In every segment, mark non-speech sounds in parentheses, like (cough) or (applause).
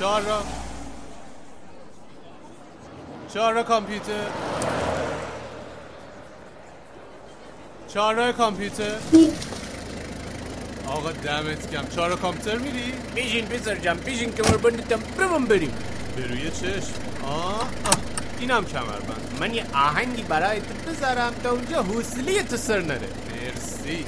چهار را. چهار را کامپیوتر. چهار را کامپیوتر. آقا دمت کم چهار را کامپیوتر میری؟ بیشین پسر جم بیشین کمر بندتم برم بریم. به روی چشم. آه, آه. اینم کمربند. من یه آهنگی برای تو بذارم تا اونجا حوصله تو سر نره. مرسی.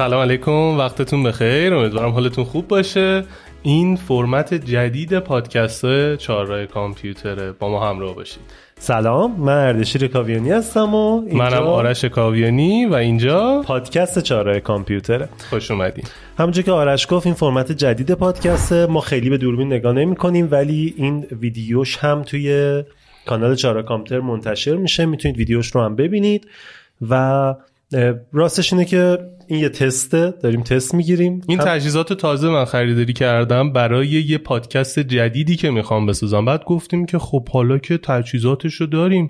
سلام علیکم وقتتون بخیر. امیدوارم حالتون خوب باشه. این فرمت جدید پادکست چهارراه کامپیوتره با ما همراه باشید. سلام من اردشیر کاویانی هستم و اینجا منم آرش کاویانی و اینجا پادکست چهارراه کامپیوتره. خوش اومدین. همونجور که آرش گفت این فرمت جدید پادکسته ما خیلی به دوربین نگاه نمی کنیم ولی این ویدیوش هم توی کانال چهارراه کامپیوتر منتشر میشه. می‌تونید ویدیوش رو هم ببینید و راستش اینه که این یه تسته داریم تست می‌گیریم. این تجهیزات تازه من خریداری کردم برای یه پادکست جدیدی که می‌خوام بسازم. بعد گفتیم که خب حالا که تجهیزاتش رو داریم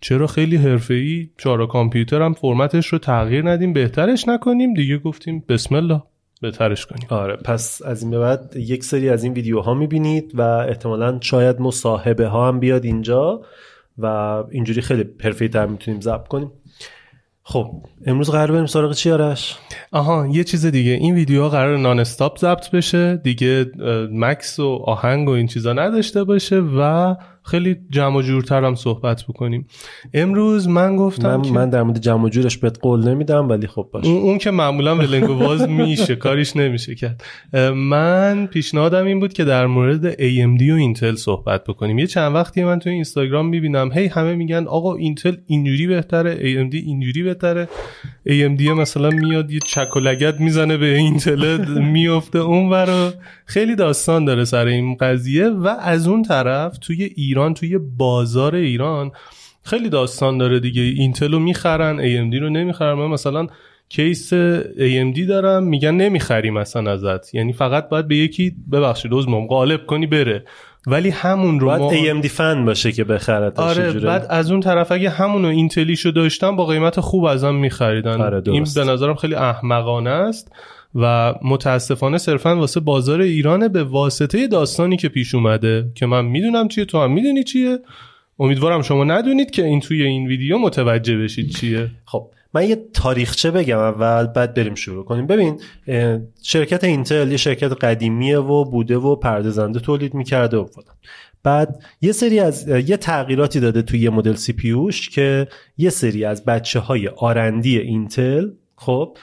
چرا خیلی حرفه‌ای؟ چارا کامپیوتر هم فرمتش رو تغییر ندیم بهترش نکنیم؟ دیگه گفتیم بسم الله بهترش کنیم. آره پس از این به بعد یک سری از این ویدیوها می‌بینید و احتمالا شاید مصاحبه ها هم بیاد اینجا و اینجوری خیلی حرفه‌ای تر می‌تونیم ضبط کنیم. خب امروز قرار بریم سراغ چی آرش؟ آها یه چیز دیگه. این ویدیوها قرار نان استاپ ضبط بشه. دیگه مکس و آهنگ و این چیزا نداشته باشه و خیلی جمع و جورتر هم صحبت بکنیم. امروز من گفتم من, که من در مورد جمع و جورش بهت قول نمیدم ولی خب باشه. اون, اون که معمولا ولنگو باز میشه کاریش نمیشه کرد. من پیشنهادم این بود که در مورد AMD و اینتل صحبت بکنیم. یه چند وقتی من تو اینستاگرام می‌بینم هی همه میگن آقا اینتل اینجوری بهتره AMD اینجوری بهتره. AMD مثلا میاد یه چک و لگد می‌زنه به اینتل میفته اون برا خیلی داستان داره سر این قضیه و از اون طرف توی ایران توی بازار ایران. خیلی داستان داره دیگه. اینتل رو می‌خرن AMD رو نمی‌خرن. من مثلا کیس AMD دارم میگن نمی‌خریم مثلا ازت. یعنی فقط باید به یکی ببخشید عزمم غالب کنی بره. ولی همون رو باید ما AMD فن باشه که بخره آره بعد از اون طرف اگه همون رو اینتلیشو داشتم با قیمت خوب ازم میخریدن. آره این به نظرم خیلی احمقانه است. و متاسفانه صرفا واسه بازار ایران به واسطه داستانی که پیش اومده که من می‌دونم چیه تو هم می‌دونی چیه. امیدوارم شما ندونید که این توی این ویدیو متوجه بشید چیه. خب من یه تاریخچه بگم اول بعد بریم شروع کنیم. ببین شرکت اینتل یه شرکت قدیمیه و بوده و پردازنده تولید می‌کرده و فلان. بعد یه سری از یه تغییراتی داده توی یه مدل سی پیوش که یه سری از بچه های آرندی اینتل خب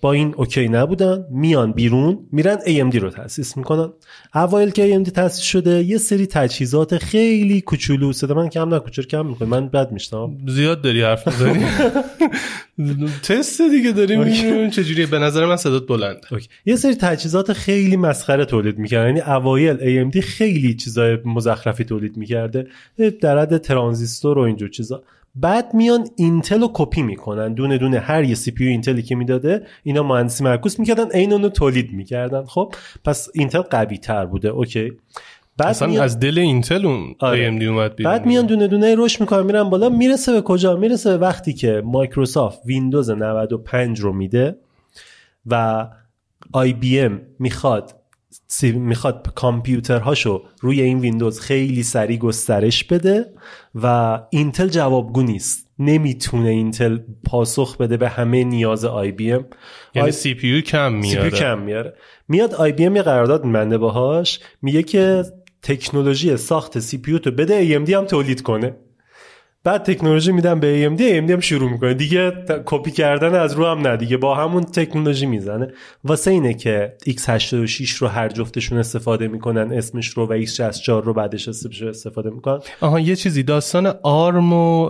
با این اوکی نبودن میان بیرون میرن AMD رو تاسیس می‌کنن. اوایل که AMD تاسیس شده یه سری تجهیزات خیلی کوچولو صدا من کم نکوچر کم می‌کنه من بد میشتم زیاد داری حرف می‌زنی. (laughs) تست دیگه داریم. می‌بینیم چجوریه. به نظر من صدات بلند. یه سری تجهیزات خیلی مسخره تولید می‌کردن. یعنی اوایل AMD خیلی چیزای مزخرفی تولید می‌کرده. در حد ترانزیستور و اینجور چیزا. بعد میان اینتل رو کپی می‌کنن. دونه دونه هر یه CPU اینتلی که می‌داده اینا مهندسی معکوس می‌کردن. عین اونو تولید می‌کردن. خب پس اینتل قوی تر بوده. اوکی. بعد اصلا میان... از دل اینتل اون آره. AMD اومد بیرون. بعد میان دونه دونه رشد می‌کنن میرن بالا می‌رسه به کجا؟ می‌رسه به وقتی که مایکروسافت ویندوز 95 رو میده و آی بی ام می‌خواد می‌خواد کامپیوترهاشو روی این ویندوز خیلی سریع گسترش بده و اینتل جوابگو نیست. نمی‌تونه اینتل پاسخ بده به همه نیاز آی بی ام. یعنی CPU کم میاره. CPU کم میاره. میاد آی بی ام یه قرارداد میبنده باهاش میگه که تکنولوژی ساخت CPU تو بده AMD هم تولید کنه. بعد تکنولوژی میدن به AMD AMD هم شروع می‌کنه. دیگه کپی کردن از رو هم نه. دیگه با همون تکنولوژی می‌زنه. واسه اینه که X86 رو هر جفتشون استفاده می‌کنن اسمش رو و X64 رو بعدش استفاده می‌کنن. آها یه چیزی. داستان ARM و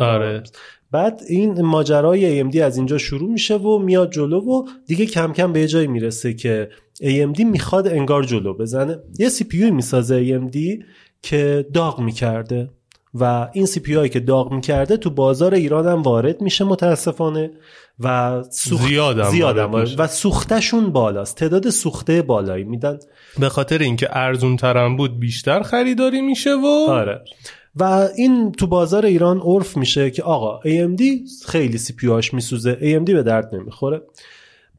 آره. بعد این ماجرای AMD از اینجا شروع میشه و میاد جلو و دیگه کم کم به جایی می‌رسه که AMD می‌خواد انگار جلو بزنه. یه سی پی می‌سازه AMD که داغ می‌کرده و این سی پی که داغ می‌کرده تو بازار ایران هم وارد میشه متاسفانه و سوخت زیادم, زیادم و سوختشون بالاست. تعداد سوخته بالایی میدن. به خاطر اینکه ارزون ترم بود بیشتر خریداری میشه و آره. و این تو بازار ایران عرف میشه که آقا AMD خیلی CPU هاش میسوزه. AMD به درد نمی‌خوره.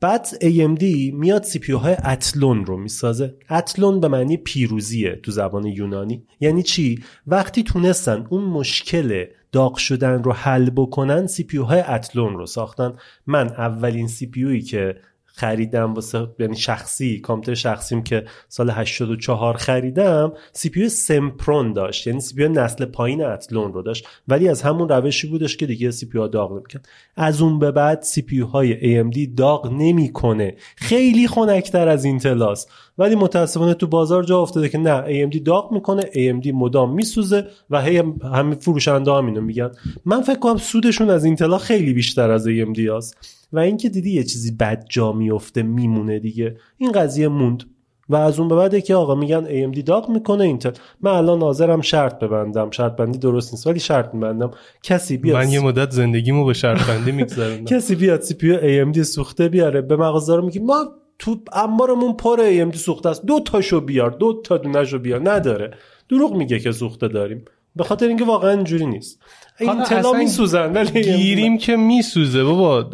بعد AMD میاد CPU های Athlon رو می‌سازه. Athlon به معنی پیروزیه تو زبان یونانی. یعنی چی؟ وقتی تونستن اون مشکل داغ شدن رو حل بکنن CPU های Athlon رو ساختن. من اولین CPU که خریدم واسه یعنی شخصی کامپیوتر شخصیم که سال 84 خریدم CPU Sempron داشت. یعنی CPU نسل پایین Athlon رو داشت. ولی از همون روشی بودش که دیگه CPU داغ نمی‌کرد. از اون به بعد سی پی های AMD داغ نمی‌کنه. خیلی خنکتر از اینتلاس ولی متاسفانه تو بازار جا افتاده که نه AMD داغ می‌کنه AMD مدام میسوزه و هی همین فروشنده هم اینو میگن. من فکر کنم سودشون از اینتلا خیلی بیشتر از AMD هست و اینکه دیدی یه چیزی بد جا میفته میمونه دیگه. این قضیه موند. و از اون به بعد که آقا میگن AMD داغ می‌کنه اینتل من الان ناظرم شرط ببندم. شرط بندی درست نیست ولی شرط میبندم. کسی بیاد من یه مدت زندگیمو به شرط بندی (laughs) میگذروندم کسی بیاد سی پی AMD سوخته بیاره به مغازه رو میگه ما تو انبارمون پر AMD سوخته است. دو تاشو بیار دو تا دونهشو بیار. نداره. دروغ میگه که سوخته داریم. به خاطر اینکه واقعا اینجوری نیست. این تلا میسوزن ولی گیریم که میسوزه. بابا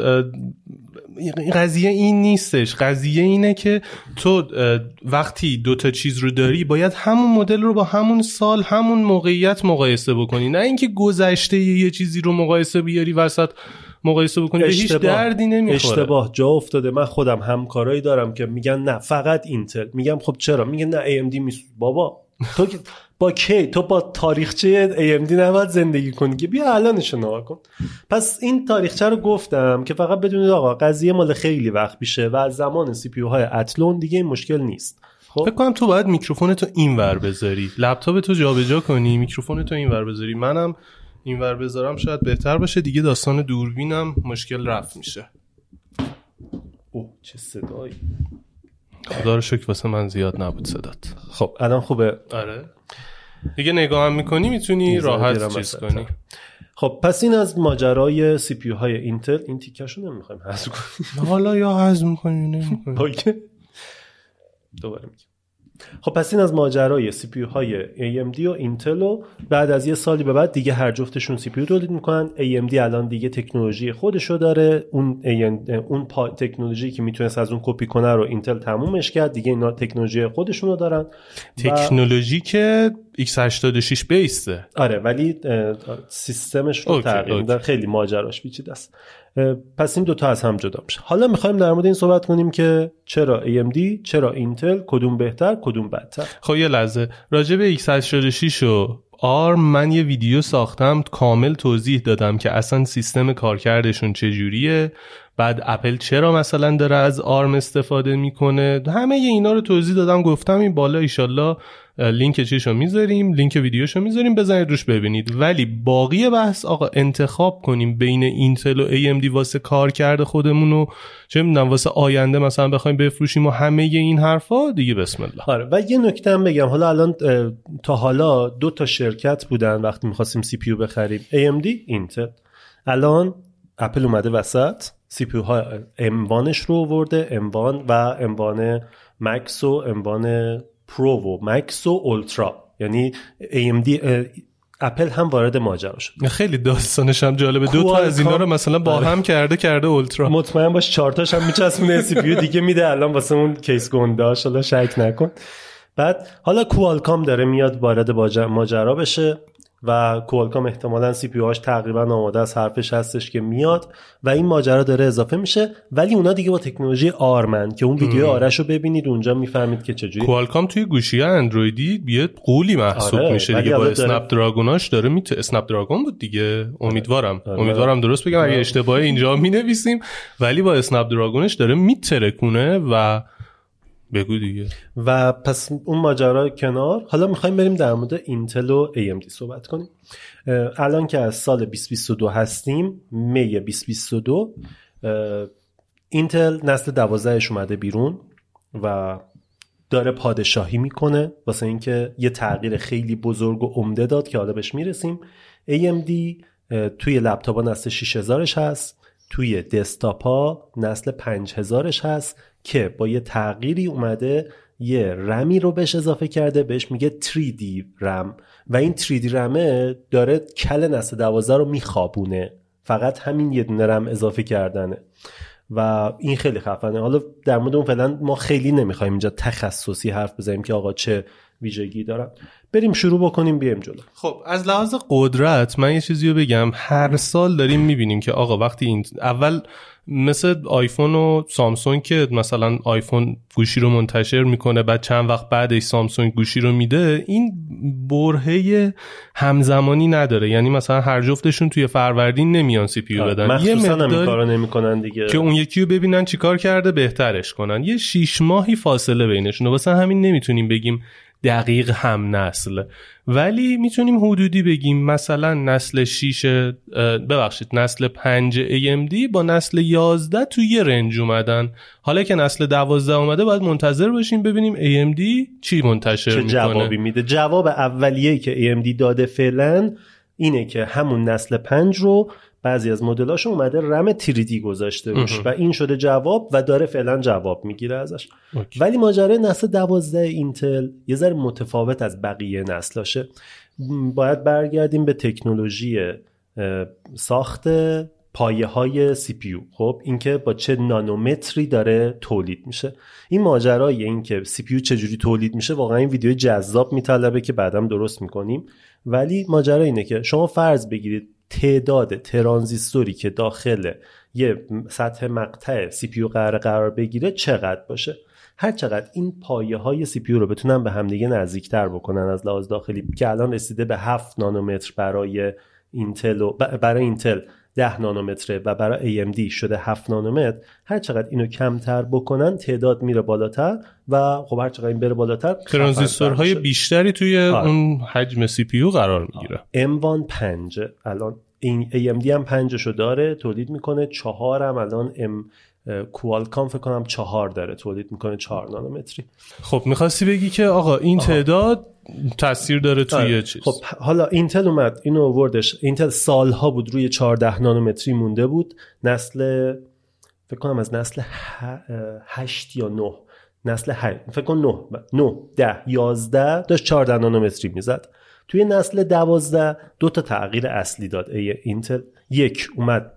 قضیه این نیستش. قضیه اینه که تو وقتی دوتا چیز رو داری باید همون مدل رو با همون سال همون موقعیت مقایسه بکنی. نه اینکه گذشته یه چیزی رو مقایسه بیاری وسط مقایسه بکنی. به هیچ دردی نمی‌خوره. اشتباه. جا افتاده. من خودم همکارایی دارم که میگن نه فقط اینتل. میگم خب چرا؟ میگن نه AMD میسوزه. بابا تو با کی؟ تو با تاریخچه AMD نباید زندگی کنی که بیا الانش نگاه کن. پس این تاریخچه رو گفتم که فقط بدونید آقا قضیه مال خیلی وقت میشه و از زمان CPU های Athlon دیگه این مشکل نیست. خب؟ فکر کنم تو باید میکروفون تو این ور بذاری. لپتاپ تو جابجا کنی میکروفون تو این ور بذاری. منم این ور بذارم شاید بهتر باشه. دیگه داستان دوربینم مشکل رفع میشه. اوه چه صدایی. خدا رو شکر واسه من زیاد نبود صدات. خب. الان خوبه؟ آره. دیگه نگاه هم می‌کنی می‌تونی راحت چیز کنی. خب پس این از ماجرای CPU های اینتل این تیکشو نمی‌خوایم حذف کنیم. حالا یا حذف می‌کنیم نمی‌کنیم. دوباره میگم. خب پس این از ماجرای CPU های AMD و اینتل و بعد از یه سالی به بعد دیگه هر جفتشون CPU تولید می‌کنن. AMD الان دیگه تکنولوژی خودشو داره. اون اون تکنولوژی که می‌تونست از اون کپی کنه رو اینتل تمومش کرد. دیگه اینا تکنولوژی خودشون رو دارن. تکنولوژی که x86 based ه. آره ولی سیستمش رو تغییر خیلی ماجراش پیچیده است. پس این دوتا از هم جدا میشه. حالا می‌خوایم در مورد این صحبت کنیم که چرا AMD چرا اینتل کدوم بهتر کدوم بدتر. خب یه لحظه. راجع به x86 و آرم من یه ویدیو ساختم کامل توضیح دادم که اصلا سیستم کارکردشون چجوریه. بعد اپل چرا مثلا داره از آرم استفاده می‌کنه؟ همه اینا رو توضیح دادم گفتم این بالا ایشالله لینک چیشو می‌ذاریم لینک ویدیوشو می‌ذاریم بزنید روش ببینید. ولی باقی بحث آقا انتخاب کنیم بین اینتل و AMD واسه کار کرده خودمون و چه می‌دونم واسه آینده مثلا بخوایم بفروشیم و همه این حرفا دیگه بسم الله. آره و یه نکته هم بگم حالا الان تا حالا دو تا شرکت بودن وقتی می‌خواستیم سی پی بخریم AMD اینتل. الان اپل اومده وسط. سی پی ها اموانش رو آورده اموان و اموان مکس و اموان پرو و مکس و اولترا یعنی AMD اپل هم وارد ماجرا شد. خیلی داستانش هم جالبه. دو تا از اینا رو مثلا با آره. هم کرده کرده اولترا مطمئن باش چهار تاش هم میچسبونه (laughs) سی پی دیگه میده. الان واسه اون کیس گنداش حالا شک نکن. بعد حالا کوالکام داره میاد وارد ماجرا بشه. و کوالکام احتمالا CPU هاش تقریبا آماده از حرفش هستش که میاد و این ماجرا داره اضافه میشه. ولی اونا دیگه با تکنولوژی ARM ان که اون ویدیو ARM ش رو ببینید اونجا می‌فهمید که چجوری. کوالکام توی گوشی اندرویدی یه غولی محسوب آره، میشه دیگه. با Snapdragon اش داره میته Snapdragon بود دیگه. امیدوارم. آره. امیدوارم درست بگم اگه اشتباه اینجا می نویسیم ولی با Snapdragon ش داره میترکونه و بگو دیگه. و پس اون ماجرا کنار. حالا می‌خوایم بریم در مورد اینتل و AMD صحبت کنیم. الان که از سال 2022 هستیم می 2022 اینتل نسل 12 اومده بیرون و داره پادشاهی می‌کنه. واسه اینکه یه تغییر خیلی بزرگ و عمده داد که حالا بهش می‌رسیم. AMD توی لپتاپ نسل 6000ش هست. توی دسکتاپ ها نسل 5000ش هست. که با یه تغییری اومده یه رمی رو بهش اضافه کرده بهش میگه 3D رم. و این 3D رمه داره کل نسل 12 رو میخوابونه. فقط همین یه دونه رم اضافه کردنه. و این خیلی خفنه. حالا در مورد اون فعلا ما خیلی نمی‌خوایم اینجا تخصصی حرف بزنیم که آقا چه ویژگی دارن بریم شروع بکنیم بیایم جلو. خب از لحاظ قدرت من یه چیزی رو بگم. هر سال داریم می‌بینیم که آقا وقتی این اول مثل آیفون و سامسونگ که مثلا آیفون گوشی رو منتشر می‌کنه بعد چند وقت بعدش سامسونگ گوشی رو میده این برهه همزمانی نداره. یعنی مثلا هر جفتشون توی فروردین نمیان سی پیو آره، بدن. یه مقدار نمی‌کنن دیگه. که اون یکی رو ببینن چیکار کرده بهترش کنن. یه شیش ماهی فاصله بینشون واسه همین نمی‌تونیم بگیم دقیق هم نسل. ولی می‌تونیم حدودی بگیم مثلا نسل 6 ببخشید نسل 5 AMD با نسل 11 توی یه رنج اومدن. حالا که نسل 12 اومده باید منتظر باشیم ببینیم AMD چی منتشر چه می‌کنه. جوابی میده؟ جواب اولیه که AMD داده فعلا اینه که همون نسل 5 رو بعضی از مدلاش اومده رم تریدی گذاشته روش و این شده جواب و داره فعلا جواب می‌گیره ازش. اوکی. ولی ماجرای نسل دوازده اینتل یه ذره متفاوت از بقیه نسلاشه. باید برگردیم به تکنولوژی ساخت پایه های CPU خب اینکه با چه نانومتری داره تولید میشه. این ماجرای اینکه CPU چجوری تولید میشه واقعا این ویدیو جذاب میطلبه که بعدم درست می‌کنیم. ولی ماجرا اینه که شما فرض بگیرید تعداد ترانزیستوری که داخل یه سطح مقطع CPU قرار قرار بگیره چقدر باشه؟ هر چقدر این پایه های CPU رو بتونن به همدیگه نزدیکتر بکنن از لحاظ داخلی که الان رسیده به 7 نانومتر برای اینتل و برای اینتل. 10 نانومتره و برای AMD شده 7 نانومتر هر چقدر اینو کمتر بکنن تعداد میره بالاتر و خب هر چقدر این بره بالاتر ترانزیستورهای. بیشتری توی آره. اون حجم CPU قرار می‌گیره. M1 5 الان این AMD هم 5 شو داره تولید می‌کنه. چهار هم الان M کوالکام فکر کنم چهار داره تولید می‌کنه چهار نانومتری. خب می‌خواستی بگی که آقا این تعداد تاثیر داره توی آره. چیز. خب حالا اینتل اومد اینو آوردش. اینتل سالها بود روی 14 نانومتری مونده بود. نسل فکر کنم از نسل 8 یا 9 نسل 8 فکر کنم 9 9 10 11 داشت 14 نانومتری می‌زد. توی نسل 12 دو تا تغییر اصلی داد ای اینتل. یک اومد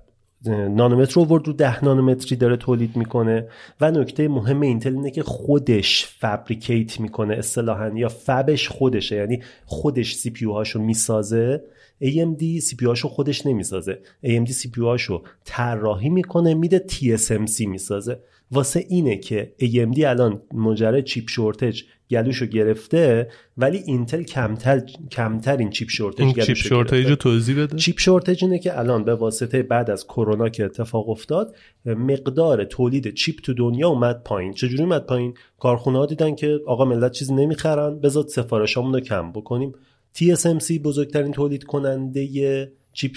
نانومتر رو 10 نانومتری داره تولید می‌کنه. و نکته مهم اینتل اینه که خودش fabricate می‌کنه اصطلاحا یا fab ش خودشه یعنی خودش CPU هاشو می‌سازه. AMD CPU هاشو خودش نمی‌سازه. AMD CPU هاشو طراحی می‌کنه میده TSMC می‌سازه. واسه اینه که AMD الان ماجرای chip shortage گلوشو گرفته ولی اینتل کمتر کمتر این chip shortage این چیپ گرفته. رو توضیح بده. چیپ شورتج اینه که الان به واسطه بعد از کرونا که اتفاق افتاد مقدار تولید چیپ تو دنیا اومد پایین. چجوری اومد پایین؟ کارخونه ها دیدن که آقا ملت چیزی نمی‌خرن بذار سفارشامون رو کم بکنیم. TSMC بزرگترین تولید کننده چیپ,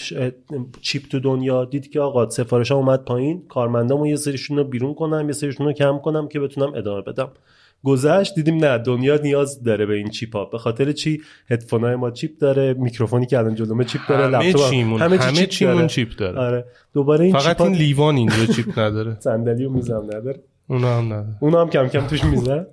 چیپ تو دنیا. دید که آقا سفارش ها اومد پایین کارمندامو یه سریشون رو بیرون کنم یه سریشون رو کم کنم که بتونم ادامه بدم. گذشت دیدیم نه دنیا نیاز داره به این چیپ ها به خاطر چی؟ هدفون های ما چیپ داره میکروفونی که الان جلومه چیپ داره همه لپتاپ هم- چیمون همه همه, چی چیمون داره. چیپ داره. آره. دوباره این فقط چیپ این لیوان اینجا چیپ نداره. (laughs) صندلی و میزم نداره؟ اونا هم نداره. اونا هم کم کم توش میزه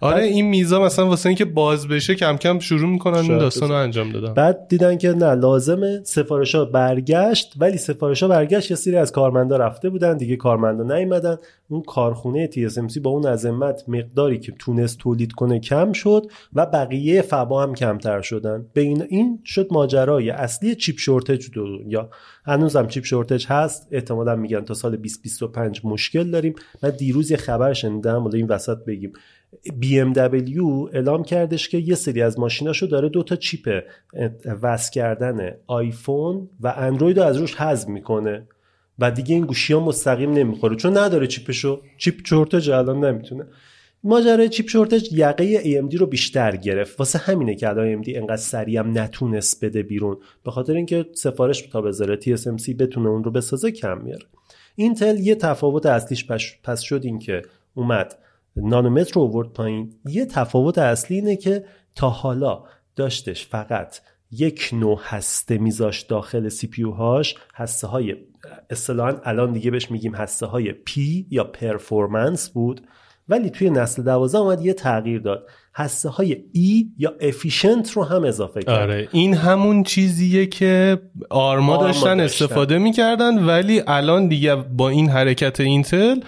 آره این میزا مثلا واسه اینکه باز بشه کم کم شروع می‌کنن این داستان رو. انجام دادن. بعد دیدن که نه لازمه. سفارش ها برگشت ولی سفارش ها برگشت یه سری از کارمندا رفته بودن دیگه کارمندا نیومدن. اون کارخونه TSMC با اون عظمت مقداری که تونست تولید کنه کم شد و بقیه فبا هم کمتر شدن. به این این شد ماجرای اصلی چیپ شورتج دنیا. هنوزم چیپ شورتج هست. احتمالا میگن تا سال 2025 مشکل داریم. من دیروز یه خبر شنیدم ولی این وسط بگیم. BMW اعلام کردش که یه سری از ماشیناشو داره دو تا چیپ وصل کردن آیفون و اندروید رو از روش حذف می‌کنه. و دیگه این گوشی ها مستقیم نمی‌خوره. چون نداره چیپشو. چیپ شورتج الان نمی‌تونه. ماجرای چیپ شورتج یقه AMD رو بیشتر گرفت. واسه همینه که الان AMD انقدر سریع هم نتونست بده بیرون. به خاطر اینکه سفارش تا بذاره TSMC بتونه اون رو بسازه کم میاره. اینتل یه تفاوت اصلیش پس شد این که اومد. نانومتر رو آورد پایین. یه تفاوت اصلی اینه که تا حالا داشتش فقط یک نوع هسته میذاش داخل CPU هاش هسته های اصطلاحا الان دیگه بهش میگیم هسته های P یا performance بود. ولی توی نسل دوازده اومد یه تغییر داد. هسته های E یا efficient رو هم اضافه کرد. آره این همون چیزیه که آرما, آرما داشتن, داشتن. استفاده می‌کردن ولی الان دیگه با این حرکت اینتل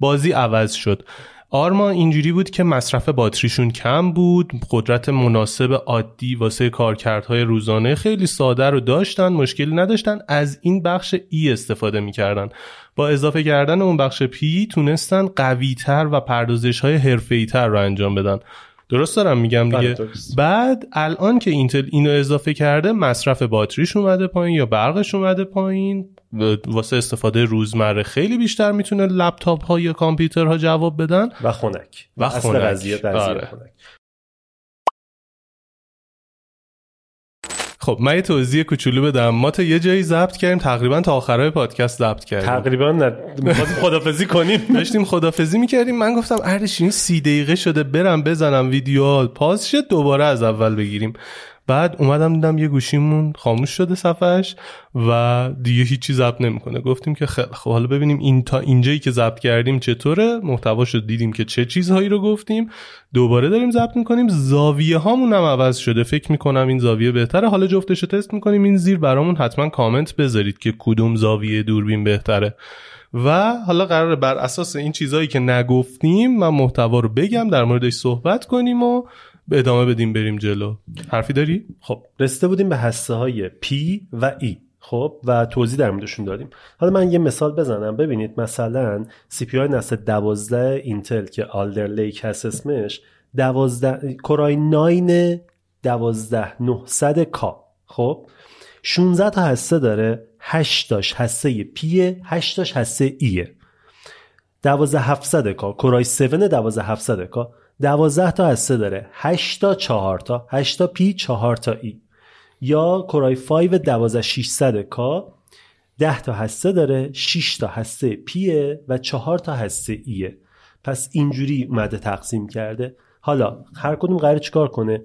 بازی عوض شد. آرما اینجوری بود که مصرف باتریشون کم بود قدرت مناسب عادی واسه کارکردهای روزانه خیلی ساده رو داشتن مشکلی نداشتن از این بخش ای استفاده می‌کردن. با اضافه کردن اون بخش پی تونستن قویتر و پردازش های حرفه‌ای تر رو انجام بدن. درست دارم میگم بله، دیگه. بعد الان که اینتل اینو اضافه کرده مصرف باتریش اومده پایین یا برقش اومده پایین؟ واسه استفاده روزمره خیلی بیشتر می‌تونه لپتاپ ها یا کامپیوترها جواب بدن. و خنک. و اصل خنک. قضیه قضیه آره. خب من یه توضیح کوچولو بدم. ما تا یه جایی ضبط کردیم تقریبا تا آخرای پادکست ضبط کردیم. تقریبا نه می‌خواستیم خدافزی کنیم. (laughs) داشتیم خدافزی می‌کردیم. من گفتم اردش این سی دقیقه شده برم بزنم ویدیو پاس شد دوباره از اول بگیریم. بعد اومدم دیدم یه گوشیمون خاموش شده صفحش و دیگه هیچی ضبط نمی‌کنه. گفتیم که خیلی خب حالا ببینیم این تا اینجایی که ضبط کردیم چطوره. محتواشو دیدیم که چه چیزهایی رو گفتیم. دوباره داریم ضبط می‌کنیم. زاویه هامون هم عوض شده. فکر می‌کنم این زاویه بهتره. حالا جفتش رو تست می‌کنیم. این زیر برامون حتما کامنت بذارید که کدوم زاویه دوربین بهتره. و حالا قراره بر اساس این چیزهایی که نگفتیم من محتوا رو بگم در موردش صحبت کنیم و ادامه بدیم بریم جلو. حرفی داری؟ خب رسیده بودیم به هسته های P و E خب؟ و توضیح در موردشون دادیم. حالا من یه مثال بزنم. ببینید مثلا CPU نسل 12 اینتل که Alder Lake هست اسمش 12 Core i 9 12900 K خب؟ 16 تا هسته داره. 8 تاش هسته P 8 تاش هسته E 12700 کا کورای 7 12700 کا 12 تا هسته داره. 8 تا 4 تا. 8 تا پی 4 تا ای. یا کورای 5 12600 کا. 10 تا هسته داره. 6 تا هسته پیه و 4 تا هسته ایه. پس اینجوری اومده تقسیم کرده. حالا هر کدوم قرار چیکار کنه؟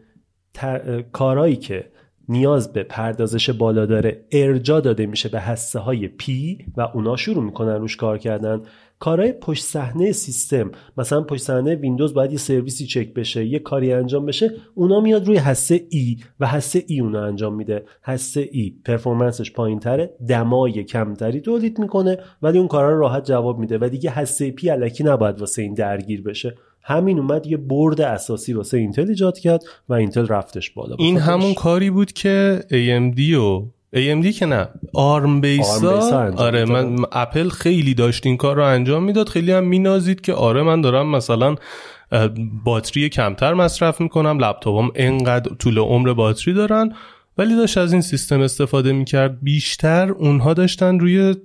تر... کارایی که نیاز به پردازش بالا داره ارجا داده میشه به هسته های پی و اونا شروع می‌کنن روش کار کردن. کارهای پشت صحنه سیستم. مثلا پشت صحنه ویندوز باید یه سرویسی چک بشه یه کاری انجام بشه اونا میاد روی هسته E و هسته E اونا انجام میده. هسته E performance ش پایین تره دمای کمتری تولید می‌کنه ولی اون کارا رو راحت جواب میده و دیگه هسته P الکی نباید واسه این درگیر بشه. همین اومد یه برد اساسی واسه اینتل ایجاد کرد و اینتل رفتش بالا. این. همون کاری بود که AMD و AMD که نه. ARM base ا آره. من اپل خیلی داشت این کار رو انجام می‌داد. خیلی هم مینازید که آره من دارم مثلا باتری کمتر مصرف می‌کنم. لپتاپم انقدر طول عمر باتری دارن. ولی داشت از این سیستم استفاده می‌کرد. بیشتر اونها داشتن روی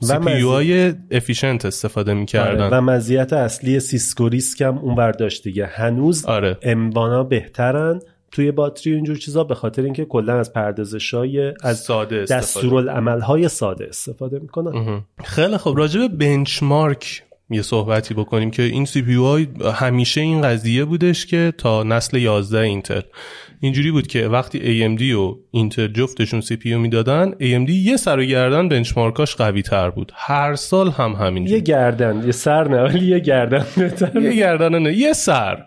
CPU های efficient استفاده می‌کردن. آره و مزیت اصلی CISC و RISC هم اون برداشت دیگه. هنوز آره. M1 ا بهترن. توی باتری و اینجور چیزا به خاطر اینکه کلا از پردازشای از ساده دستورالعمل های ساده استفاده می‌کنن. خیلی خب راجع به benchmark یه صحبتی بکنیم که این CPU های همیشه این قضیه بودش که تا نسل 11 اینتل اینجوری بود که وقتی AMD و اینتل جفتشون CPU می‌دادن AMD یه سر و گردن benchmark اش قوی تر بود. هر سال هم همینجوری. یه گردن. یه سر نه ولی یه گردن بهتر. یه گردن نه یه سر.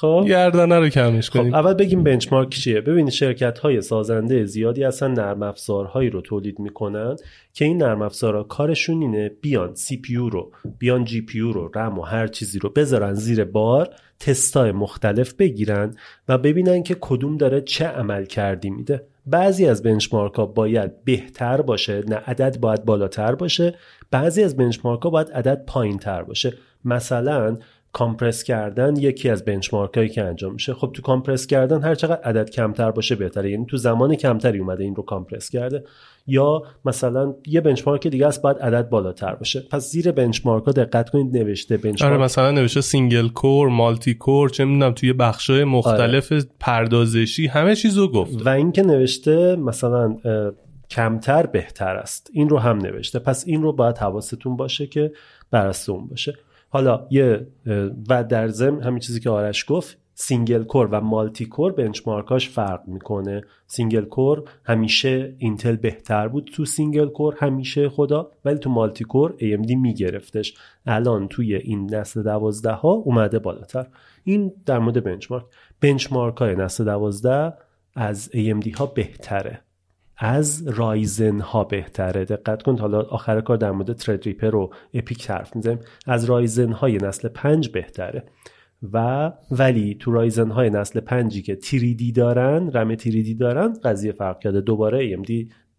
خب. گردنه رو کمش خب کنیم. اول بگیم benchmark چیه؟ ببینید شرکت های سازنده زیادی اصلا نرم افزارهایی رو تولید می‌کنن که این نرم افزارها کارشون اینه بیان CPU رو بیان GPU رو رم و هر چیزی رو بذارن زیر بار تستای مختلف بگیرن و ببینن که کدوم داره چه عملکردی میده. بعضی از benchmark ها باید بهتر باشه نه عدد باید بالاتر باشه. بعضی از benchmark ها باید عدد پایین تر باشه. مثلا compress کردن یکی از benchmark هایی که انجام میشه. خب تو compress کردن هر چقدر عدد کمتر باشه بهتره. یعنی تو زمان کمتری اومده این رو compress کرده. یا مثلا یه benchmark دیگه است باید عدد بالاتر باشه. پس زیر benchmark ها دقت کنید نوشته benchmark. آره مثلا نوشته single core multi core چه می‌دونم توی بخشای مختلف پردازشی همه چیزو گفت. و اینکه نوشته مثلا کمتر بهتر است. این رو هم نوشته. پس این رو باید حواستون باشه که بر اون باشه. حالا یه و در ضمن همین چیزی که آرش گفت single core و multi core benchmark اش فرق می‌کنه. single core همیشه اینتل بهتر بود تو single core همیشه خدا ولی تو multi core AMD میگرفتش. الان توی این نسل دوازده ها اومده بالاتر. این در مورد benchmark. benchmark های نسل دوازده از AMD ها بهتره. از Ryzen ها بهتره. دقت کن حالا آخر کار در مورد Threadripper و Epyc حرف می‌زنیم. از Ryzen های نسل پنج بهتره. و ولی تو Ryzen های نسل پنجی که تیریدی دارن رم تیریدی دارن قضیه فرق کرده. دوباره AMD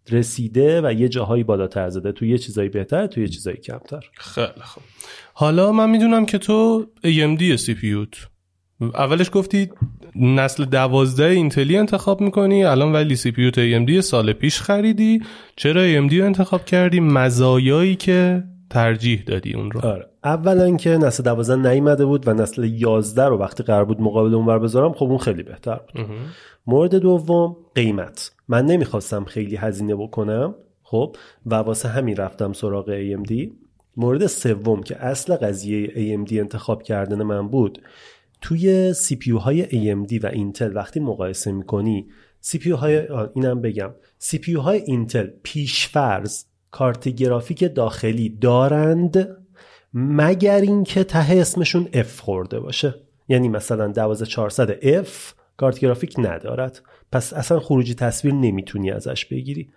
رسیده و یه جاهایی بالاتر زده. تو یه چیزایی بهتر تو یه چیزایی کمتر. خیلی خوب. حالا من می‌دونم که تو AMD سی اولش گفتی نسل دوازده اینتلی انتخاب می‌کنی الان ولی CPU AMD سال پیش خریدی. چرا AMD رو انتخاب کردی؟ مزایایی که ترجیح دادی اون رو. آره. اولا که نسل 12 نیومده بود و نسل 11 رو وقتی قرار بود مقابل اونور بذارم خب اون خیلی بهتر بود. مورد دوم قیمت. من نمی‌خواستم خیلی هزینه بکنم خب؟ و واسه همین رفتم سراغ AMD مورد سوم که اصل قضیه AMD انتخاب کردن من بود توی سی پی های AMD و اینتل وقتی مقایسه می‌کنی CPU های اینم بگم. CPU های اینتل پیشفرض کارت گرافیک داخلی دارند مگر اینکه ته اسمشون F خورده باشه. یعنی مثلا 12400 F کارت گرافیک ندارد. پس اصلا خروجی تصویر نمی‌تونی ازش بگیری.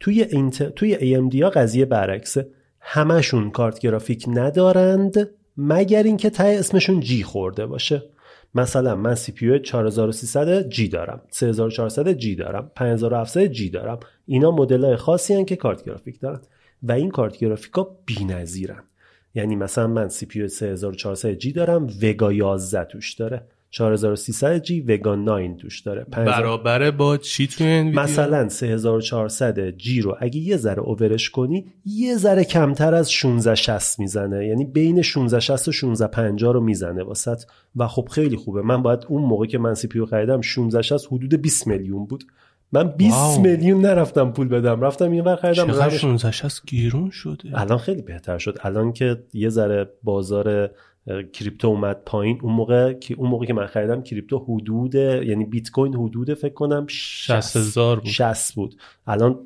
توی اینت... توی AMD ها قضیه برعکسه. همشون کارت گرافیک ندارند. مگر اینکه ته اسمشون G خورده باشه. مثلا من سی پی 4300 جی دارم. 3400 G دارم. 5700 G دارم. اینا مدل های خاصی هن که کارت گرافیک دارن. و این کارت گرافیک ها بی‌نظیرن. یعنی مثلا من سی پی 3400 جی دارم. Vega 11 توش داره. 4300 جی وگا 9 توش داره. برابره با چی توی این مثلا 3400 G رو اگه یه ذره over ش کنی یه ذره کمتر از 1660 می‌زنه. یعنی بین 1660 و 1650 رو می‌زنه واسط. و خب خیلی خوبه. من باید اون موقع که من سی پی خریدم 1660 حدود 20 میلیون بود. من 20 واو. میلیون نرفتم پول بدم. رفتم این ور خریدم چقدر 1660 گیرون شده؟ الان خیلی بهتر شد. الان که یه ذره بازار کریپتو اومد پایین. اون موقع که اون موقع که من خریدم کریپتو حدود یعنی بیت کوین حدود فکر کنم 60 هزار بود. 60 بود. الان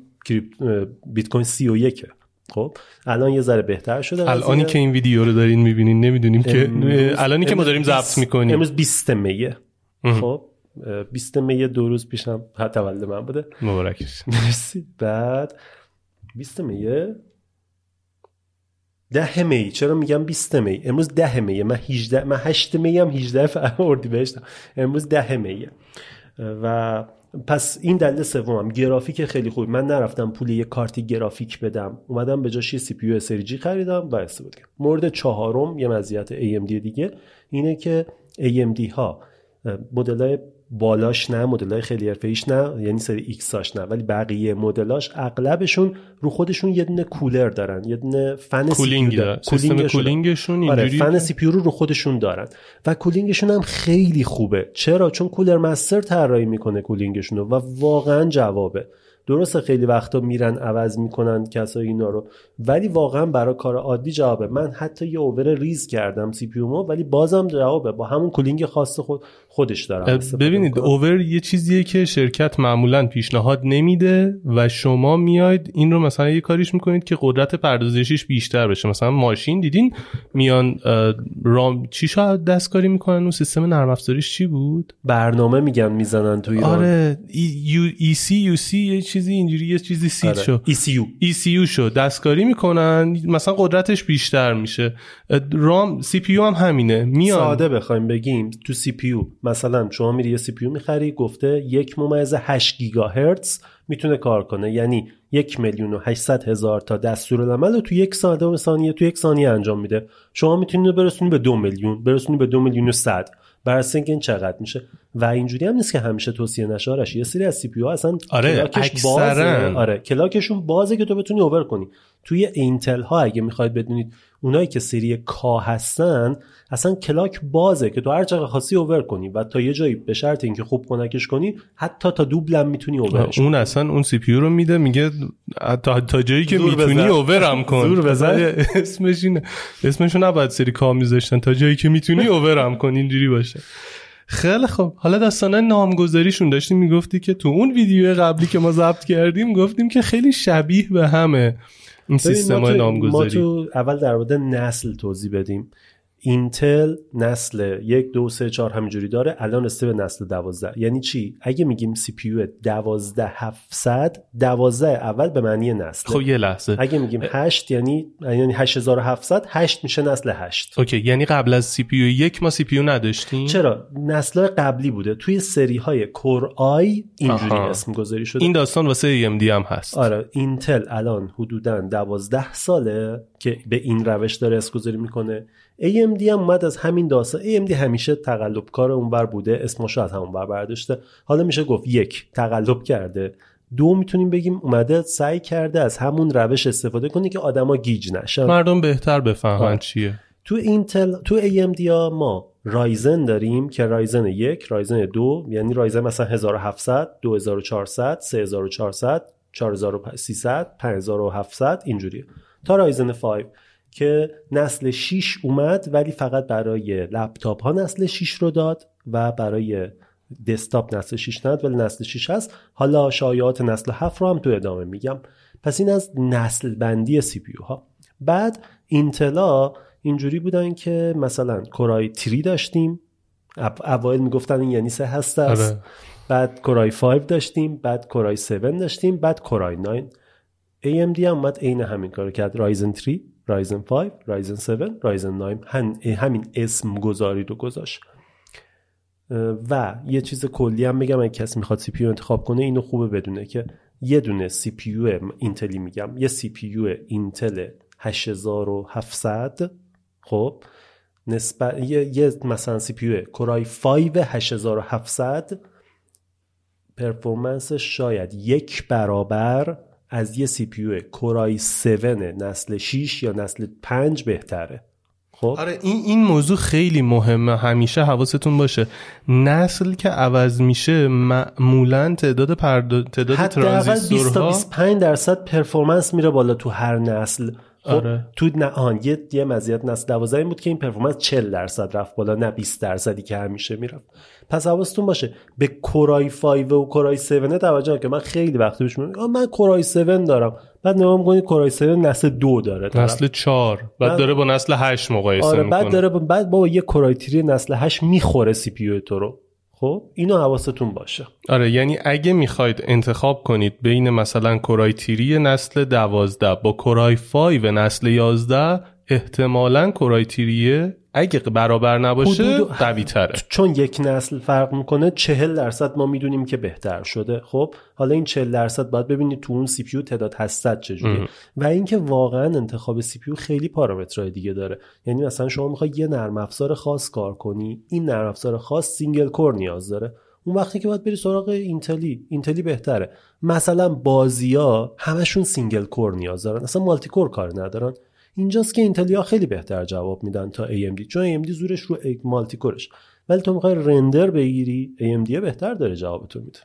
بیت کوین 31 خب؟ الان یه ذره بهتر شده. الانی که این ویدیو رو دارین می‌بینین نمی‌دونیم که الانی که ما داریم ضبط می‌کنیم. امروز 20 میه. خب؟ 20 می دو روز پیشم تولد من بوده. مبارک مرسی. بعد 20 می ده می. چرا میگم 20 می؟ امروز ده می. من 18 من 8 می هم 18 اردیبهشت امروز ده می. و پس این دلیل سومم. گرافیک خیلی خوب. من نرفتم پول یه کارتی گرافیک بدم. اومدم به جاش یه سی پی یو جی خریدم. و استفاده کردم مورد چهارم یه مزیت AMD دیگه اینه که AMD ها مدل بالاش نه مدل خیلی حرفه‌ایش نه یعنی سری X اش نه ولی بقیه مدلاش اغلبشون رو خودشون یه دونه کولر دارن یه دونه فن cooling دارن. سیستم cooling شون آره فن CPU رو رو خودشون دارن. و cooling شون هم خیلی خوبه. چرا؟ چون Cooler Master طراحی می‌کنه cooling شون رو و واقعا جوابه. درسته خیلی وقتا میرن عوض می‌کنن کسای اینا رو ولی واقعا برای کار عادی جوابه. من حتی یه over ریز کردم CPU ولی بازم جوابه. با همون cooling خاص خود خودش دارم. ببینید over یه چیزیه که شرکت معمولا پیشنهاد نمیده و شما میاید این رو مثلا یه کاریش می‌کنید که قدرت پردازشیش بیشتر بشه. مثلا ماشین دیدین میان رام چی شاید دستکاری می‌کنن؟ اون سیستم نرم افزاریش چی بود؟ برنامه میگن می‌زنن توی آره ای سی یو سی یه چیزی اینجوری یه چیزی سیت آره. شو ای سی یو ای سی یو شو دستکاری می‌کنن مثلا قدرتش بیشتر میشه. رام سی پی هم همینه. میان. ساده بخوایم بگیم تو سی پی مثلا شما میری یه سی پی می‌خری گفته یک ممیز 8 گیگاهرتز می‌تونه کار کنه. یعنی یک میلیون و 800 هزار تا دستور عمل رو تو یک ساعت ثانیه تو یک ثانیه انجام میده. شما می‌تونید برسونید به دو میلیون برسونید به دو میلیون و 100 بر اینکه این چقدر میشه. و اینجوری هم نیست که همیشه توصیه نشارش یه سری از سی پی اصلا آره کلاکش بازه. آره کلاکشون بازه که تو بتونی اوور کنی. توی اینتل ها اگه می‌خواید بدونید اونایی که سری کا هستن اصلا کلاک بازه که تو هر چقدر خاصی اوور کنی و تا یه جایی به شرط اینکه خوب کمکش کنی حتی تا دوبل هم می‌تونی اوورش اون اصلا اون سی پی رو میده میگه تا, تا جایی که می‌تونی. اوورم کن. زور بزن. ولی اسمش اینه. اسمشو نباید سری کا میذاشتن. تا جایی که می‌تونی اوورم کن اینجوری باشه. خیلی خب حالا داستانه نامگذاریشون داشتیم می‌گفتی که تو اون ویدیو قبلی که ما ضبط کردیم گفتیم که خیلی شبیه به همه این سیستم های تو- ما نامگذاری. تو اول در مورد نسل توضیح بدیم. اینتل نسل یک دو سه چهار همینجوری داره الان رسیده به نسل دوازده. یعنی چی؟ اگه میگیم سی پی یو دوازده هفتصد دوازده اول به معنی نسل. خب یه لحظه. اگه میگیم هشت یعنی یعنی 8700 هشت میشه نسل هشت. OK یعنی قبل از CPU یک ما CPU نداشتیم؟ چرا؟ نسل قبلی بوده. توی سری های Core i اینجوری آها. اسم گذاری شده. این داستان واسه AMD هم هست. آره اینتل الان حدودا دوازده ساله که به این روش داره اسمگذاری می‌کنه. AMD هم اومد از همین داستان. AMD همیشه تقلب کار اونور بوده. اسمشو از همون بر برداشته. حالا میشه گفت یک تقلب کرده. دو می‌تونیم بگیم اومده سعی کرده از همون روش استفاده کنه که آدما گیج نشن. مردم بهتر بفهمن آره. چیه. تو اینتل تو AMD ها ما Ryzen داریم که Ryzen یک Ryzen دو یعنی Ryzen مثلا 1700 2400 3400 4300 5700 اینجوریه. تا Ryzen 5 که نسل 6 اومد ولی فقط برای لپتاپ ها نسل 6 رو داد و برای دسکتاپ نسل 6 نداد ولی نسل 6 هست. حالا شایعات نسل 7 رو هم تو ادامه میگم. پس این از نسل بندی CPU ها. بعد اینتلا اینجوری بودن که مثلا Core i three داشتیم. اوایل می‌گفتن این یعنی سه هسته است. آره. بعد Core i 5 داشتیم بعد Core i 7 داشتیم بعد Core i 9 AMD هم اومد عین همین کار کرد Ryzen 3 Ryzen 5 Ryzen 7 Ryzen 9 هم- همین اسم گذاری رو گذاشت. و یه چیز کلی هم بگم اگه کسی می‌خواد CPU انتخاب کنه اینو خوبه بدونه که یه دونه CPU اینتلی میگم. یه CPU اینتل 8700 خب؟ نسبت یه, یه مثلا CPU Core i5 8700 performance ش شاید یک برابر از یه CPU Core i7 نسل 6 یا نسل 5 بهتره. خب؟ آره این این موضوع خیلی مهمه. همیشه حواستون باشه. نسل که عوض میشه معمولا تعداد پرد... تعداد حداقل 20 تا ترانزیستورها 25 درصد پرفورمنس میره بالا تو هر نسل. خب آره. تو نه آن یه یه مزیت نسل 12 این بود که این پرفورمنس 40 درصد رفت بالا نه 20 درصدی که همیشه می‌رفت. پس حواستون باشه به کورای 5 و کورای 7 توجه که من خیلی وقتی بهش میگم من کورای 7 دارم. بعد نگاه می‌کنی کورای 7 نسل 2 داره طرف. نسل چهار. بعد بعد- داره با نسل هشت مقایسه آره می‌کنه. بعد داره با- بعد بابا یه کورای تری نسل 8 می‌خوره سی پی تو رو. خب اینو حواستون باشه. آره یعنی اگه می‌خواید انتخاب کنید بین مثلا کورای تیری نسل دوازده با کورای 5 نسل یازده احتمالا کورای تیریه اگه برابر نباشه قوی تره چون یک نسل فرق می‌کنه چهل درصد ما می‌دونیم که بهتر شده. خب حالا این چهل درصد باید ببینید تو اون سی پیو تعداد هستت چجوریه. و اینکه واقعا انتخاب CPU و خیلی پارامترهای دیگه داره. یعنی مثلا شما می‌خوای یه نرم افزار خاص کار کنی این نرم افزار خاص single core نیاز داره. اون وقتی که باید بری سراغ اینتلی اینتلی بهتره. مثلا بازیا همشون single core نیاز دارن. اصلا multi core کار ندارن. اینجاست که اینتلیا خیلی بهتر جواب میدن تا AMD چون AMD زورش رو multi core ش ولی تو می‌خوای رندر بگیری AMD بهتر داره جواب تو میده.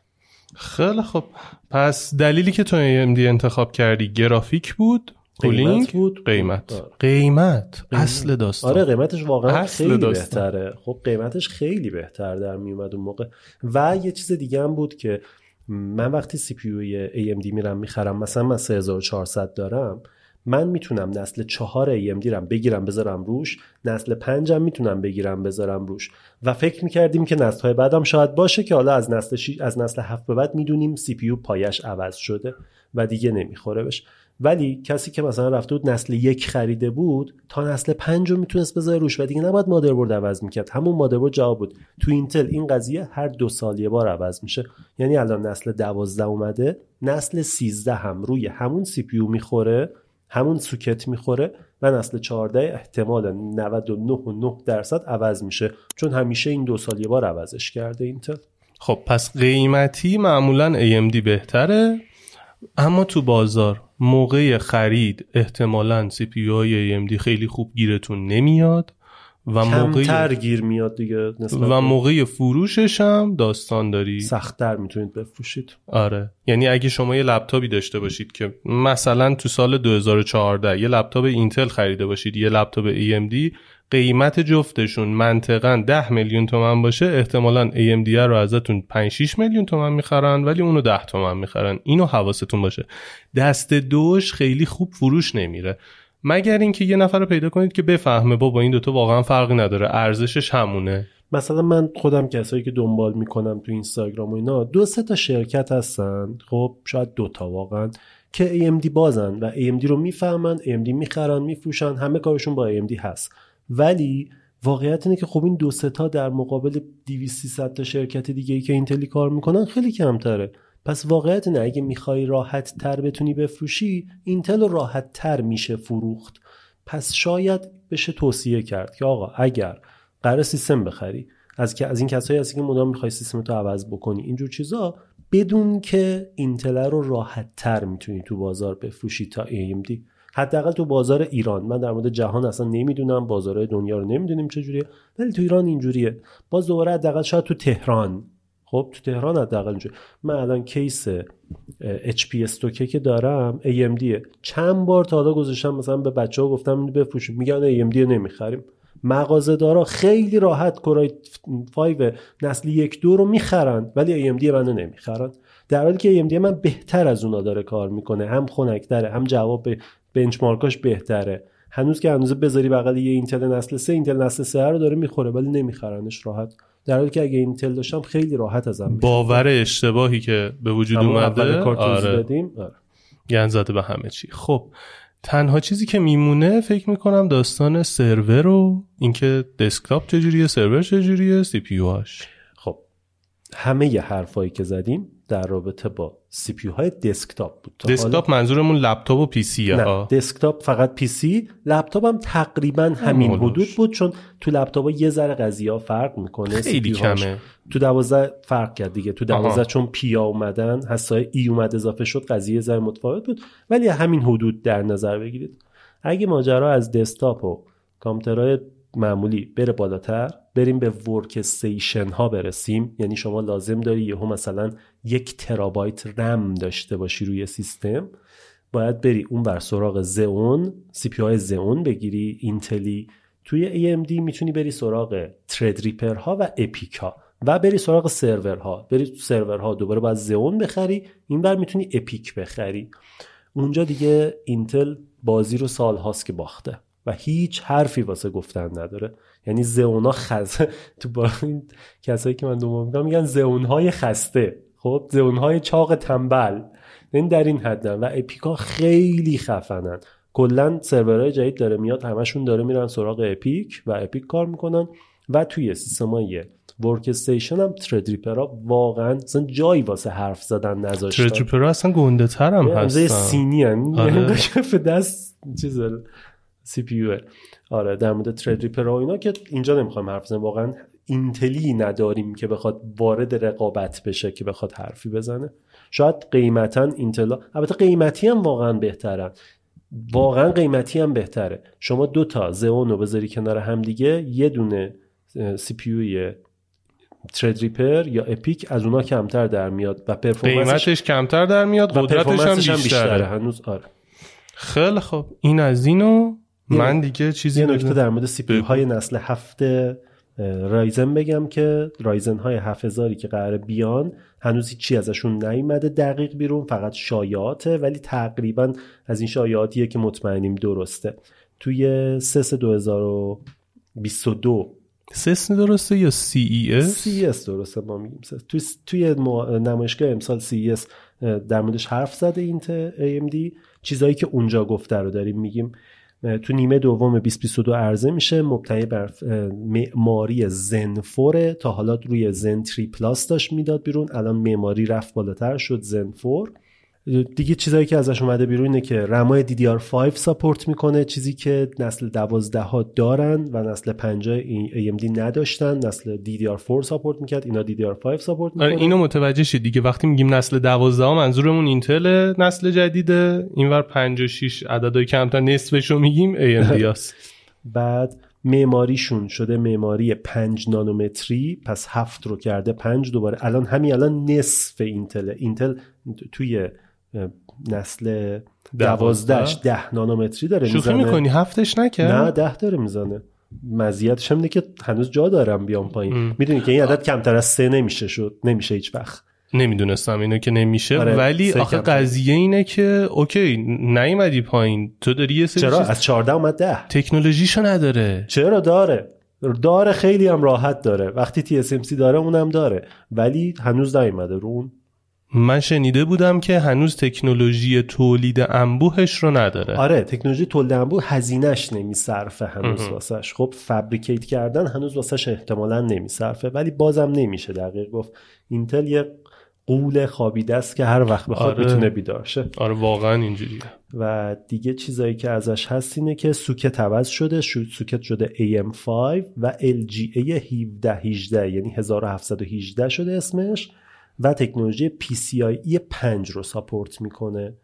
خیلی خب پس دلیلی که تو AMD انتخاب کردی گرافیک بود؟ قیمت cooling بود. قیمت. آره. قیمت. اصل داستان. آره قیمتش واقعا اصل خیلی داستان. بهتره. خب قیمتش خیلی بهتر در میومد اون موقع. و یه چیز دیگه هم بود که من وقتی CPU AMD میرم می‌خرم مثلا من 3400 دارم من می‌تونم نسل چهار AMD رم بگیرم بذارم روش نسل پنجم می‌تونم بگیرم بذارم روش. و فکر می‌کردیم که نسل های بعدم شاید باشه که حالا از نسل شی... از نسل هفت به بعد می‌دونیم CPU پایش عوض شده و دیگه نمی‌خوره بهش. ولی کسی که مثلا رفته بود نسل یک خریده بود تا نسل پنج رو می‌تونست بذاره روش و دیگه نباید مادربرد عوض می‌کرد. همون مادربرد جواب بود. تو اینتل این قضیه هر دو سال یه بار عوض میشه. یعنی الان نسل دوازده اومده نسل سیزده هم روی همون CPU می‌خوره. همون سوکت می‌خوره و نسل 14 احتمال 99.9 درصد عوض میشه چون همیشه این دو سال یه بار عوضش کرده اینتل خب پس قیمتی معمولا AMD بهتره اما تو بازار موقع خرید احتمالا CPU های AMD خیلی خوب گیرتون نمیاد. و موقع گیر میاد دیگه و موقع فروشش هم داستان داری. سختتر می‌تونید بفروشید. آره. یعنی اگه شما یه لپتاپی داشته باشید که مثلا تو سال 2014 یه لپتاپ اینتل خریده باشید یه لپتاپ AMD قیمت جفتشون منطقا 10 میلیون تومن باشه احتمالا AMD رو ازتون 5 6 میلیون تومن می‌خرن ولی اونو 10 تومن می‌خرن. اینو حواستون باشه. دست دوش خیلی خوب فروش نمیره. مگر اینکه یه نفر رو پیدا کنید که بفهمه بابا این دوتا واقعا فرقی نداره ارزشش همونه. مثلا من خودم کسایی که دنبال می‌کنم تو اینستاگرام و اینا دو سه تا شرکت هستن. خب شاید دو تا واقعا که AMD بازن و AMD رو می‌فهمن AMD می‌خرن میفروشن همه کارشون با AMD هست. ولی واقعیت اینه که خب این دو سه تا در مقابل 200 300 تا شرکت دیگه ای که اینتلی کار می‌کنن خیلی کمتره. پس واقعیت اینه اگه می‌خوای راحت تر بتونی بفروشی اینتل راحت تر میشه فروخت. پس شاید بشه توصیه کرد که آقا اگر قرار سیستم بخری از از این کسایی هستی که مدام می‌خوای سیستم تو عوض بکنی اینجور چیزا بدون که اینتل رو راحت تر می‌تونی تو بازار بفروشی تا AMD حداقل تو بازار ایران. من در مورد جهان اصلا نمی‌دونم بازارهای دنیا رو نمی‌دونیم چجوریه ولی تو ایران اینجوریه. باز دوباره حداقل شاید تو تهران خب تو تهران حداقل اینجوری. من الان کیس HP استوکه که دارم AMD چند بار تا حالا گذاشتم مثلا به بچه ها گفتم اینو بفروشیم میگن AMD نمی‌خریم. مغازه دارا خیلی راحت کورای 5 نسل یک دو رو می‌خرن ولی AMD منو نمی‌خرن. در حالی که AMD من بهتر از اونا داره کار می‌کنه. هم خنک‌تره هم جواب benchmark اش بهتره. هنوز که هنوز بذاری بغل یه اینتل نسل 3 اینتل نسل 3 رو داره می‌خوره ولی نمیخرنش راحت. در حالی که اگه اینتل داشتم خیلی راحت ازم. باور اشتباهی که به وجود اومده؟ آره. دادیم آره. گن زده به همه چی. خب تنها چیزی که میمونه فکر می‌کنم داستان سرور و اینکه دسکتاپ چجوریه سرور چجوریه CPU خب همه ی حرفایی که زدیم در رابطه با سی پی های دسکتاپ بود تا دسکتاپ منظورمون لپتاپ و پی سی ها نه دسکتاپ فقط پی سی لپتاپ هم تقریبا همین مالوش. حدود بود چون تو لپتاپ یه ذره قضیه ها فرق می‌کنه خیلی. کمه تو دوازده فرق کرد دیگه تو دوازده. چون پیا اومدن حسای ای اومد اضافه شد قضیه ذره متفاوت بود ولی همین حدود در نظر بگیرید اگه ماجرا از دسکتاپ و کامپیوترهای معمولی بره بالاتر بریم به workstation ها برسیم یعنی شما لازم داری یهو مثلا یک ترابایت رم داشته باشی روی سیستم باید بری اون بر سراغ Xeon CPU های Xeon بگیری اینتلی. توی AMD می‌تونی بری سراغ Threadripper ها و Epyc ها و بری سراغ سرور ها بری تو سرور ها دوباره باید Xeon بخری این بر می‌تونی Epyc بخری. اونجا دیگه اینتل بازی رو سال هاست که باخته و هیچ حرفی واسه گفتن نداره. یعنی Xeon ا خسته. تو با کسایی که من دوم میگم میگن Xeon های خسته. خب Xeon های چاق تنبل. این در این حدن و Epyc ا خیلی خفنن. کلا سرورهای جدید داره میاد همشون داره میرن سراغ Epyc و Epyc کار می‌کنن. و توی سیستمای workstation هم Threadripper ها واقعا اصلا جایی واسه حرف زدن نذاشتن. Threadripper اصلا گنده تر هم امزه هستن. سینی هم آره. کف دست چیز CPU آره در مورد Threadripper و اینا که اینجا نمی‌خوایم حرف بزنیم واقعا اینتلی نداریم که بخواد وارد رقابت بشه که بخواد حرفی بزنه. شاید قیمتا اینتلا البته قیمتی هم واقعا بهترن. واقعا قیمتی هم بهتره. شما دو تا Xeon رو بذاری کنار هم دیگه یه دونه CPU Threadripper یا Epyc از اونا کمتر در میاد و performance ش قیمتش کمتر در میاد و قدرتش هم بیشتره. بیشتره هنوز آره. خیلی خب این از اینو من دیگه چیزی یه نکته. در مورد CPU های نسل هفت Ryzen بگم که Ryzen های 7000 که قرار بیان هنوز هیچی ازشون نیومده دقیق بیرون فقط شایعاته ولی تقریبا از این شایعاتیه که مطمئنیم درسته. توی CES 2022 سسن درسته یا CES؟ CES درسته ما میگیم. CES. توی توی نمایشگاه امسال CES در موردش حرف زده اینت AMD چیزایی که اونجا گفته رو داریم میگیم. تو نیمه دوم 2022 عرضه میشه مبتنی بر معماری Zen 4 تا حالا روی Zen 3 Plus داشت می‌داد بیرون الان معماری رفت بالاتر شد Zen 4 دیگه چیزایی که ازش اومده بیرون اینه که رمای DDR5 support می‌کنه چیزی که نسل 12 ها دارن و نسل 50 AMD نداشتن نسل DDR4 support می‌کرد اینا DDR5 support می‌کنه آره اینو متوجه شید دیگه. وقتی میگیم نسل 12 منظورمون اینتل نسل جدیده. اینور 56 عددهای کمتر نصفشو میگیم AMD (laughs) هست بعد معماریشون شده معماری 5 نانومتری پس هفت رو کرده 5 دوباره. الان همین الان نصف اینتل. اینتل توی نسل دوازدهش. ده نانومتری داره شوخی می‌زنه. می‌کنی؟ هفتش نکرد نه ده داره می‌زنه. مزیتش هم اینه که هنوز جا دارم بیام پایین. می‌دونی که این عدد کمتر از سه نمیشه شد. نمیشه هیچ وقت. نمی‌دونستم اینو که نمیشه. آره، ولی آخه. قضیه اینه که اوکی نیومدی پایین. تو داری یه سری چرا؟ از 14 اومد ده. تکنولوژیشو نداره. چرا؟ داره. داره خیلی هم راحت داره. وقتی TSMC داره اونم داره. ولی هنوز نیومده. رو اون من شنیده بودم که هنوز تکنولوژی تولید انبوهش رو نداره. آره تکنولوژی تولید انبوه هزینهش نمیصرفه هنوز واسش. خب فبریکیت کردن هنوز واسش احتمالا نمیصرفه. ولی بازم نمیشه دقیق گفت. اینتل یه قول خوابیده است که هر وقت بخواد آره. می‌تونه بیدار شه. آره واقعا اینجوریه. و دیگه چیزایی که ازش هست اینه که سوکت عوض شده سوکت شده AM5 و LGA 1718 یعنی 1718 شده اسمش. و تکنولوژی PCIe 5 رو ساپورت می‌کنه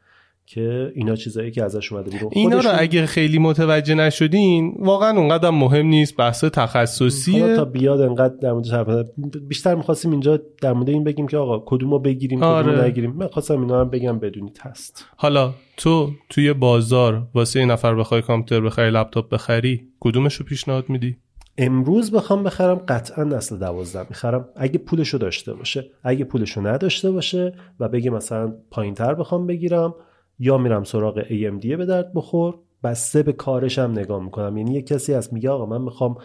که اینا چیزایی که ازش اومده بیرون اینا رو اگه خیلی متوجه نشدین واقعا اونقدر مهم نیست بحث تخصصیه تا بیاد انقدر در نزنم. بیشتر می‌خواستیم اینجا در مورد این بگیم که آقا کدومو بگیریم کدومو آره. نگیریم من خواستم اینا هم بگم بدونید هست حالا تو توی بازار واسه یه نفر بخوای کامپیوتر بخری لپتاپ بخری کدومشو پیشنهاد میدی امروز بخوام بخرم قطعا نسل دوازده. می‌خرم. اگه پولشو داشته باشه. اگه پولشو نداشته باشه و بگه مثلا پایین تر بخوام بگیرم یا میرم سراغ AMD به درد بخور بسته به کارش هم نگاه می‌کنم. یعنی یه کسی هست میگه آقا من می‌خوام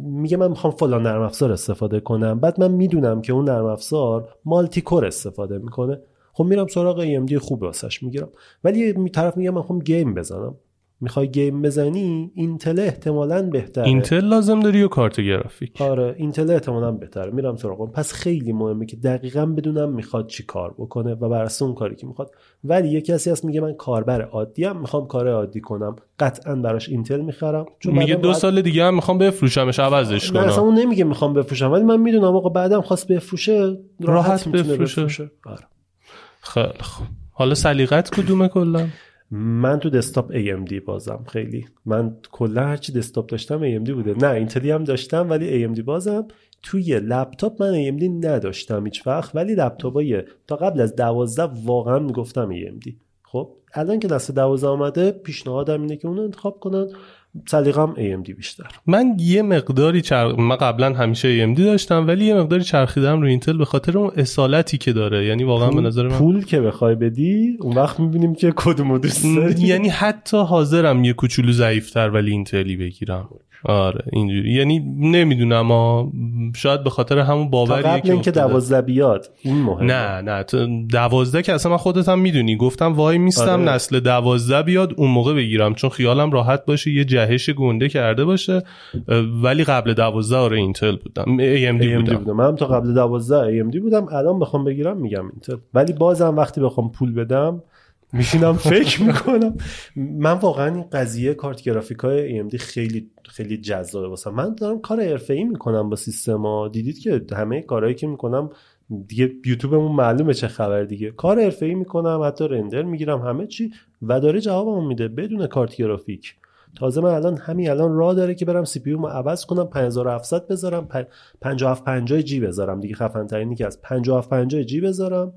میگه من می‌خوام فلان نرم افزار استفاده کنم. بعد من می‌دونم که اون نرم افزار multi-core استفاده می‌کنه. خب میرم سراغ AMD خوب واسش می‌گیرم. ولی طرف میگه من می‌خوام game بزنم. می‌خوای game بزنی اینتل احتمالاً بهتره. اینتل لازم داری یا کارت گرافیک؟ آره اینتل احتمالاً بهتره. میرم سراغ پس خیلی مهمه که دقیقا بدونم می‌خواد چی کار بکنه و بر اون کاری که می‌خواد. ولی یه کسی هست میگه من کاربر عادی هم می‌خوام کار عادی کنم. قطعا براش اینتل می‌خرم. چون میگه دو سال دیگه هم می‌خوام بفروشمش عوضش نه اصلا کنم اون نمیگه می‌خوام بفروشم ولی من می‌دونم آقا بعدم خواست بفروشه راحت, راحت بفروشه. بفروشه. آره. خیلی خوب. حالا سلیقت کدومه کلا؟ من تو دسکتاپ AMD بازم خیلی. من کلا هرچی دسکتاپ داشتم AMD بوده. نه اینتلی هم داشتم ولی AMD بازم. توی لپتاپ من AMD نداشتم هیچ وقت ولی لپتاپای تا قبل از 12 واقعا می‌گفتم AMD خب الان که دست 12 آمده پیشنهادم اینه که اون انتخاب کنن. سلیقم AMD بیشتر. من یه مقداری چرخ... من قبلا همیشه AMD داشتم ولی یه مقداری چرخیدم رو اینتل به خاطر اون اصالتی که داره. یعنی واقعا به نظر من پول که بخوای بدی اون وقت می‌بینیم که کدومو دوست داری. یعنی حتی حاضرم یه کوچولو ضعیفتر ولی اینتلی بگیرم. آره اینجوری. یعنی نمی‌دونم ها شاید به خاطر همون تا باوریه قبل که اینکه. 12 بیاد این مهمه. نه نه تو دوازده که اصلا من خودت هم می‌دونی. گفتم وای میستم آره. نسل دوازده بیاد اون موقع بگیرم. چون خیالم راحت باشه یه جهش گنده کرده باشه. ولی قبل دوازده آره اینتل بودم. AMD, AMD بودم. بودم. من هم تا قبل 12 AMD بودم. الان بخوام بگیرم میگم اینتل. ولی بازم وقتی بخوام پول بدم میشینم (laughs) فکر می‌کنم. من واقعا این قضیه کارت گرافیک های AMD خیلی خیلی جذابه واسم. من دارم کار حرفه‌ای می‌کنم با سیستم ها دیدید که همه کارهایی که می‌کنم دیگه یوتیوبمون معلومه چه خبر دیگه. کار حرفه‌ای می‌کنم حتی رندر می‌گیرم همه چی. و داره جوابمو میده بدون کارت گرافیک. تازه من الان همین الان راه داره که برم سی پی رو عوض کنم 5700 بذارم پ- 5750 جی بذارم. دیگه خفن ترینی که از 5750 جی بذارم.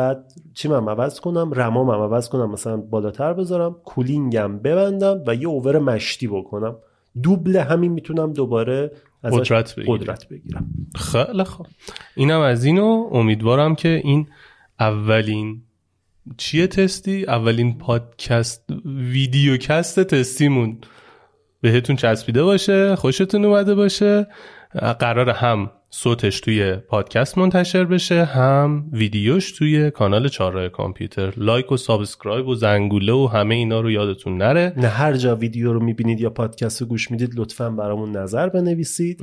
بعد چیم هم عوض کنم؟ رمام هم عوض کنم مثلا بالاتر بذارم کولینگم ببندم و یه اوور مشتی بکنم. دوبل همین می‌تونم دوباره قدرت بگیری. قدرت بگیرم. خیلی خوب. اینم از اینو امیدوارم که این اولین چیه تستی؟ اولین پادکست ویدیوکست تستیمون. بهتون چسبیده باشه خوشتون اومده باشه. قرار هم صوتش توی پادکست منتشر بشه هم ویدیوش توی کانال چهارراه کامپیوتر. لایک و subscribe و زنگوله و همه اینا رو یادتون نره. نه هر جا ویدیو رو می‌بینید یا پادکست رو گوش می‌دید لطفا برامون نظر بنویسید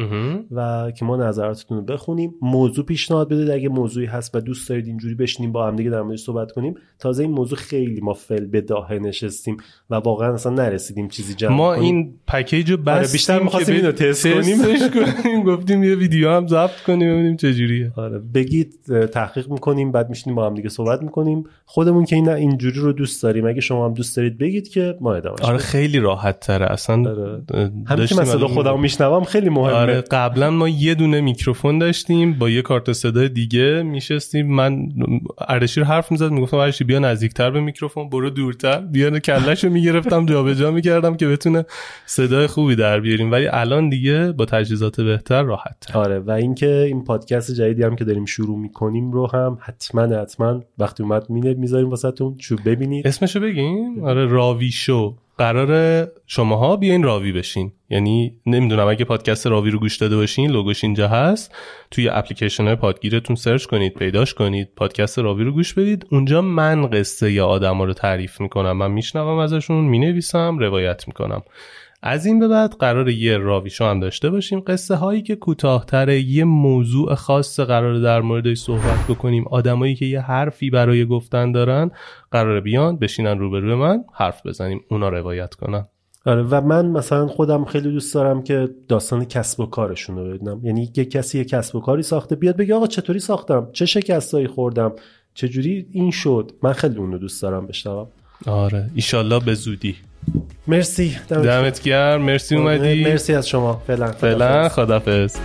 و که ما نظراتتون رو بخونیم. موضوع پیشنهاد بدید. اگه موضوعی هست و دوست دارید اینجوری بشینیم با هم دیگه در موردش صحبت کنیم. تازه این موضوع خیلی ما فل به داهه نشستیم و واقعا اصلا نرسیدیم چیزی جمع ما کنیم. این پکیج رو آره، بیشتر می‌خواستیم اینو تست کنیم. گفتیم یه ویدیو هم ضبط کنیم ببینیم چجوریه آره بگید تحقیق می‌کنیم بعد میشینیم با هم دیگه صحبت می‌کنیم. خودمون که این اینجوری رو دوست داریم. اگه شما هم دوست دارید بگید که ما ادامهش آره. خیلی راحت تره اصلا آره. همین که داشتیم من صدا الان خودم میشنوم خیلی مهمه. آره قبلا ما یه دونه میکروفون داشتیم. با یه کارت صدای دیگه میشستیم. من اردشیر حرف می‌زد می‌گفتم اردشیر بیا نزدیکتر به میکروفون برو دورتر. بیا کلهشو می‌گرفتم جابجا می‌کردم که بتونه صدای خوبی در بیاریم. ولی الان دیگه با تجهیزات بهتر راحت تر آره و اینکه این پادکست جدیدی هم که داریم شروع می‌کنیم رو هم حتما حتما وقتی اومد مینه می‌ذاریم واسهتون. شو ببینید. اسمشو بگیم آره راوی شو. قرار شماها بیاین راوی بشین. یعنی نمی‌دونم اگه پادکست راوی رو گوش داده باشین لوگوش اینجا هست. توی اپلیکیشن های پادگیرتون سرچ کنید پیداش کنید پادکست راوی رو گوش بدید. اونجا من قصه یا آدم رو تعریف می‌کنم. من میشنوم ازشون می‌نویسم روایت می‌کنم. از این به بعد قرار یه راوی شو هم داشته باشیم. قصه هایی که کوتاهتره یه موضوع خاص قرار در موردش صحبت بکنیم. آدمایی که یه حرفی برای گفتن دارن قرار بیان بشینن روبروی من حرف بزنیم. اونا روایت کنن آره و من مثلا خودم خیلی دوست دارم که داستان کسب و کارشون رو بدونم یعنی یه کسی یه کسب و کاری ساخته بیاد بگه آقا چطوری ساختم؟ چه شکستایی خوردم؟ چجوری این شد؟ من خیلی اون رو دوست دارم بشنوم آره. ایشالله به زودی. مرسی. دمت دمت گرم. مرسی. اومدی. مرسی از شما. فعلا. فعلا خدافظ